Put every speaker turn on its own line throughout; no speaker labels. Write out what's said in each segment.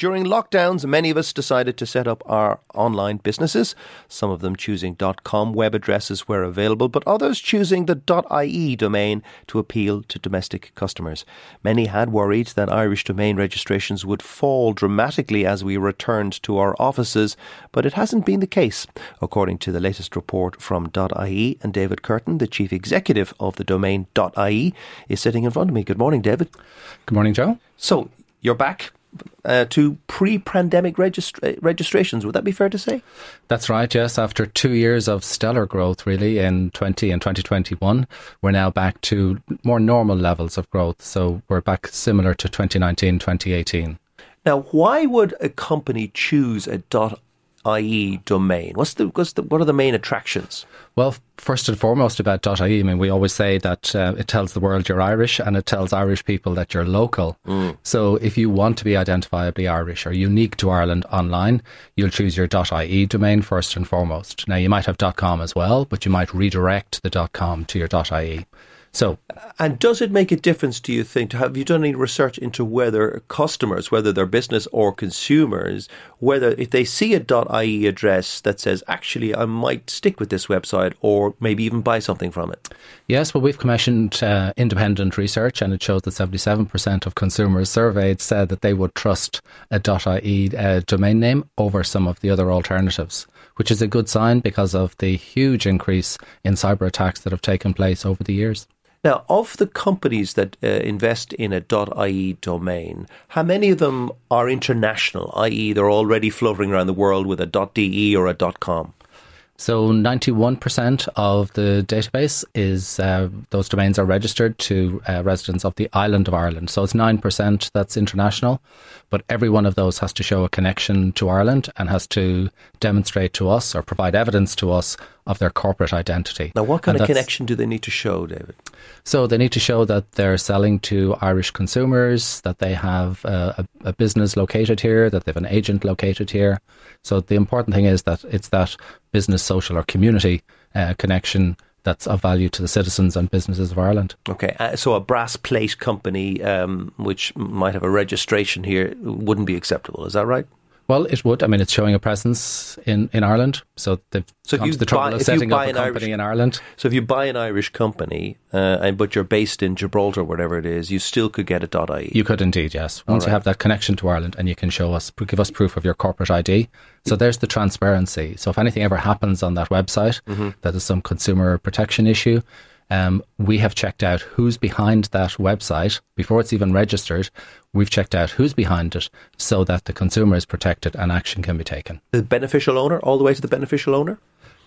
During lockdowns, many of us decided to set up our online businesses, some of them choosing .com web addresses where available, but others choosing the .ie domain to appeal to domestic customers. Many had worried that Irish domain registrations would fall dramatically as we returned to our offices, but it hasn't been the case, according to the latest report from .ie, and David Curtin, the chief executive of the domain .ie, is sitting in front of me. Good morning, David.
Good morning, Joe.
So, you're back uh, to pre-pandemic registra- registrations. Would that be fair to say?
That's right, yes. After two years of stellar growth, really, in 20 and 2021, we're now back to more normal levels of growth. So we're back similar to 2019, 2018.
Now, why would a company choose a .ie domain? What's the, what's the what are the main attractions?
Well, first and foremost about .ie, I mean, we always say that uh, it tells the world you're Irish and it tells Irish people that you're local. So if you want to be identifiably Irish or unique to Ireland online, you'll choose your .ie domain first and foremost. Now, you might have .com as well, but you might redirect the .com to your .ie. So
And does it make a difference, do you think? Have you done any research into whether customers, whether they're business or consumers, whether if they see a .ie address that says, actually, I might stick with this website or maybe even buy something from it?
Yes, well, we've commissioned uh, independent research, and it shows that 77% of consumers surveyed said that they would trust a .ie uh, domain name over some of the other alternatives, which is a good sign because of the huge increase in cyber attacks that have taken place over the years.
Now, of the companies that uh, invest in a .ie domain, how many of them are international, i.e., they're already floating around the world with a .de or a .com?
So 91% of the database is uh, those domains are registered to uh, residents of the island of Ireland. So it's 9% that's international, but every one of those has to show a connection to Ireland and has to demonstrate to us or provide evidence to us of their corporate identity.
Now, what kind
And
of connection do they need to show, David?
So they need to show that they're selling to Irish consumers, that they have a, a business located here, that they have an agent located here. So the important thing is that it's that business, social, or community uh, connection that's of value to the citizens and businesses of Ireland.
Okay, uh, so a brass plate company, um, which might have a registration here, wouldn't be acceptable. Is that right?
Well, it would. I mean, it's showing a presence in, in Ireland. So they've
So if
gone
you
to the trouble
buy-
of setting up a
an
company
Irish-
in Ireland.
So if you buy an Irish company, uh, and but you're based in Gibraltar, whatever it is, you still could get a .ie.
You could indeed, yes. Once
right.
you have that connection to Ireland and you can show us, give us proof of your corporate ID. So there's the transparency. So if anything ever happens on that website, that is some consumer protection issue, um, we have checked out who's behind that website before it's even registered. We've checked out who's behind it so that the consumer is protected and action can be taken.
the beneficial owner, all the way to the beneficial owner.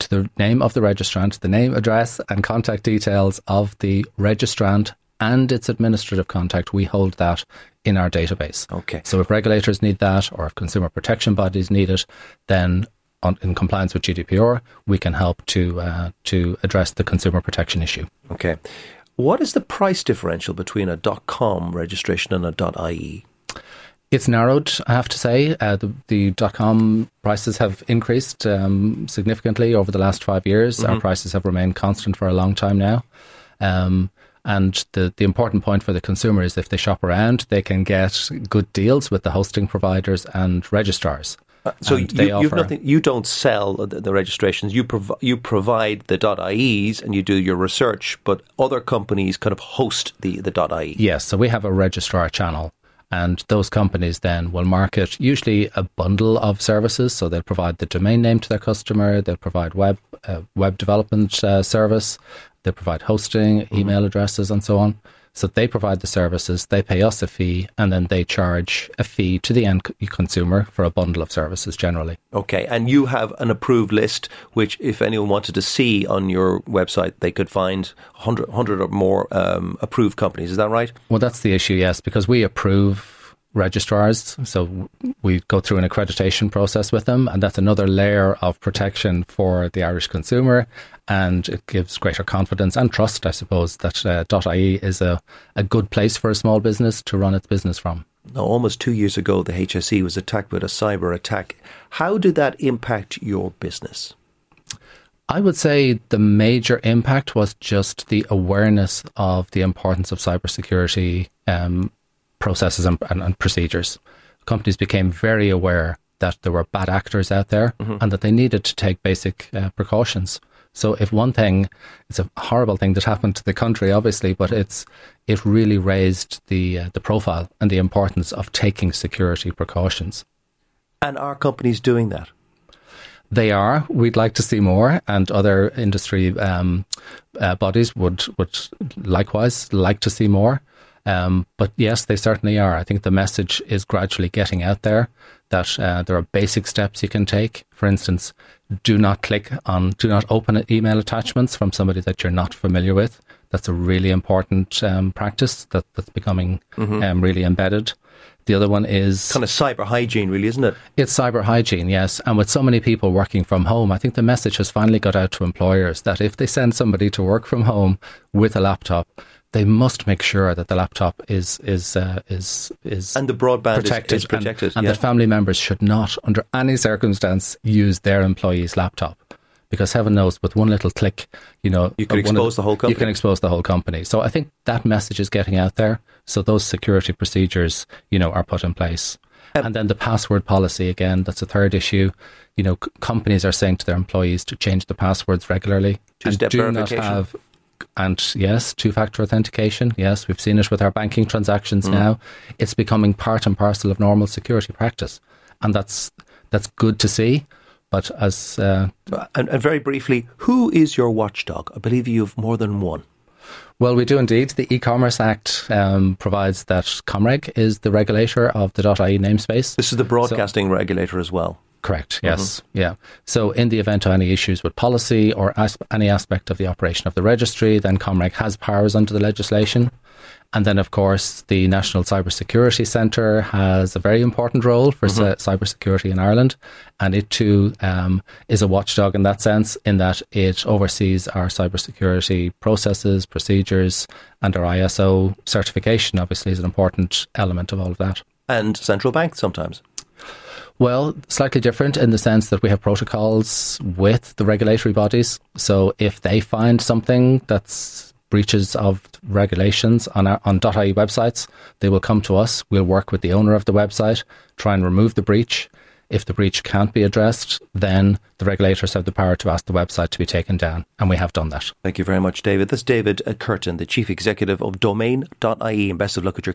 To the name of the registrant, the name, address, and contact details of the registrant and its administrative contact, we hold that in our database.
Okay.
So if regulators need that or if consumer protection bodies need it, then on, in compliance with GDPR, we can help to uh, to address the consumer protection issue.
Okay. What is the price differential between a .com registration and a .ie?
It's narrowed, I have to say. Uh, the, the .com prices have increased um, significantly over the last five years. Our prices have remained constant for a long time now. Um, and the, the important point for the consumer is if they shop around, they can get good deals with the hosting providers and registrars.
So you,
they offer-
nothing. You don't sell the, the registrations. You prov- you provide the .ies and you do your research, but other companies kind of host the the .ie.
Yes, so we have a registrar channel, and those companies then will market usually a bundle of services. So they'll provide the domain name to their customer, they'll provide web uh, web development uh, service, they'll provide hosting, email addresses, and so on. So they provide the services, they pay us a fee, and then they charge a fee to the end consumer for a bundle of services generally.
Okay, and you have an approved list, which if anyone wanted to see on your website, they could find 100, 100 or more um, approved companies. Is that right?
Well, that's the issue, yes, because we approve registrars. So we go through an accreditation process with them, and that's another layer of protection for the Irish consumer. And it gives greater confidence and trust, I suppose, that uh, .ie is a, a good place for a small business to run its business from.
Now, almost two years ago, the HSE was attacked with a cyber attack. How did that impact your business?
I would say the major impact was just the awareness of the importance of cybersecurity um, processes and, and, and, procedures. Companies became very aware that there were bad actors out there mm-hmm. and that they needed to take basic uh, precautions. So, if one thing, it's a horrible thing that happened to the country, obviously, but it's it really raised the uh, the profile and the importance of taking security precautions.
And are companies doing that?
They are. We'd like to see more, and other industry um, uh, bodies would would likewise like to see more. Um, but yes, they certainly are. I think the message is gradually getting out there that uh, there are basic steps you can take. For instance, do not click on, do not open email attachments from somebody that you're not familiar with. That's a really important um, practice that, that's becoming mm-hmm. um, really embedded. The other one is
kind of cyber hygiene, really, isn't it?
It's cyber hygiene, yes. And with so many people working from home, I think the message has finally got out to employers that if they send somebody to work from home with a laptop, they must make sure that the laptop is is uh, is is
and the broadband protected, is, is protected,
and, and yeah. that family members should not, under any circumstance, use their employee's laptop. Because heaven knows with one little click you know
you can expose
of,
the whole company
you can expose the whole company. So i think that message is getting out there. So those security procedures you know are put in place. Um, and then the password policy again that's a third issue. You know c- companies are saying to their employees to change the passwords regularly
and do not
have and yes, two factor authentication. Yes, we've seen it with our banking transactions mm. now. It's becoming part and parcel of normal security practice. And that's that's good to see. But as uh,
and, and very briefly, who is your watchdog? I believe you have more than one.
Well, we do indeed. The E-Commerce Act um, provides that Comreg is the regulator of the .ie namespace.
This is the broadcasting so, regulator as well.
Correct. Yes. Mm-hmm. Yeah. So, in the event of any issues with policy or as- any aspect of the operation of the registry, then Comreg has powers under the legislation. And then, of course, the National Cybersecurity Centre has a very important role for mm-hmm. cybersecurity in Ireland. And it too um, is a watchdog in that sense, in that it oversees our cybersecurity processes, procedures, and our ISO certification, obviously, is an important element of all of that.
And central bank sometimes.
Well, slightly different in the sense that we have protocols with the regulatory bodies. So if they find something that's breaches of regulations on our, on .ie websites, they will come to us. We'll work with the owner of the website, try and remove the breach. If the breach can't be addressed, then the regulators have the power to ask the website to be taken down, and we have done that.
Thank you very much, David. This is David Curtin, the Chief Executive of Domain.ie, and best of luck with your